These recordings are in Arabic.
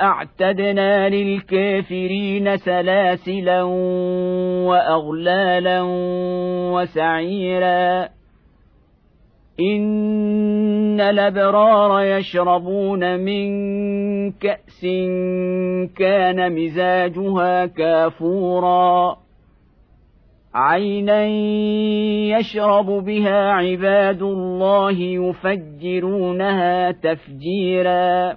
أعتدنا للكافرين سلاسلا وأغلالا وسعيرا. إن الأبرار يشربون من كأس كان مزاجها كافورا. عينا يشرب بها عباد الله يفجرونها تفجيرا.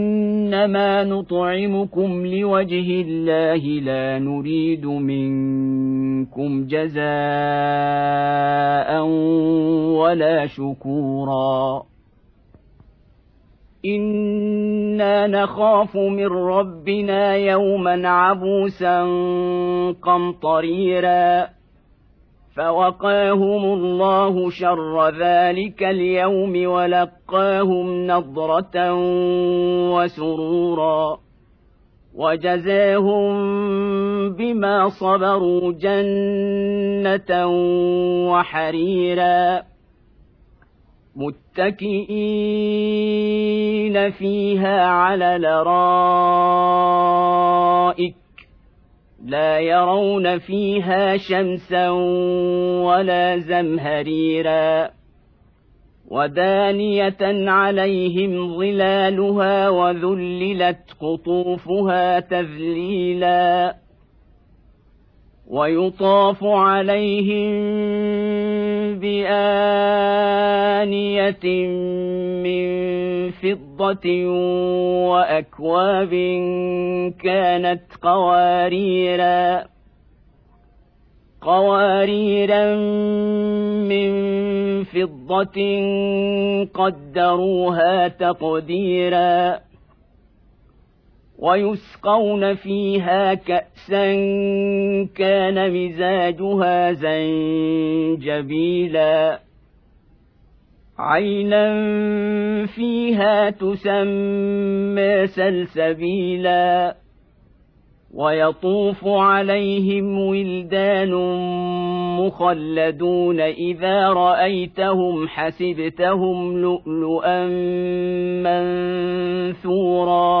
انما نطعمكم لوجه الله لا نريد منكم جزاء ولا شكورا أنا نخاف من ربنا يوما عبوسا قمطريرا فوقاهم الله شر ذلك اليوم ولقاهم نضرة وسرورا وجزاهم بما صبروا جنة وحريرا متكئين فيها على الارائك لا يرون فيها شمسا ولا زمهريرا ودانية عليهم ظلالها وذللت قطوفها تذليلا ويطاف عليهم بآنية من فضة وأكواب كانت قواريرا قواريرا من فضة قدروها تقديرا ويسقون فيها كأسا كان مزاجها زنجبيلا. عينا فيها تسمى سلسبيلا ويطوف عليهم ولدان مخلدون اذا رايتهم حسبتهم لؤلؤا منثورا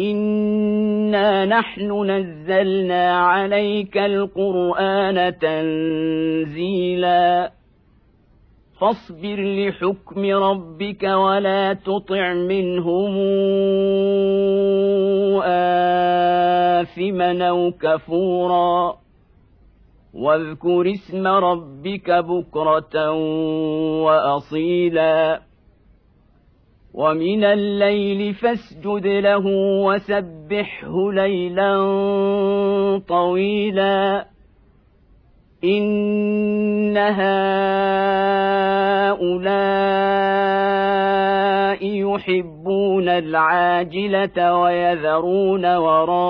انا نحن نزلنا عليك القران تنزيلا فاصبر لحكم ربك ولا تطع منهم آثما أو كفورا واذكر اسم ربك بكرة وأصيلا ومن الليل فاسجد له وسبحه ليلا طويلا ان هؤلاء يحبون العاجله ويذرون وراءهم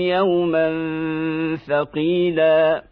يوما ثقيلا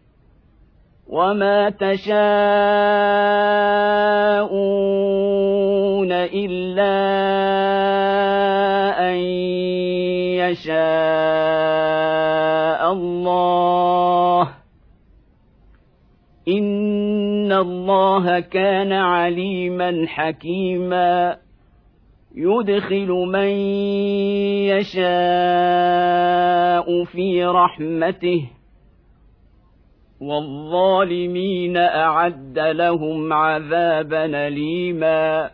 وما تشاءون الا ان يشاء الله ان الله كان عليما حكيما. يدخل من يشاء في رحمته والظالمين أعد لهم عذابا اليما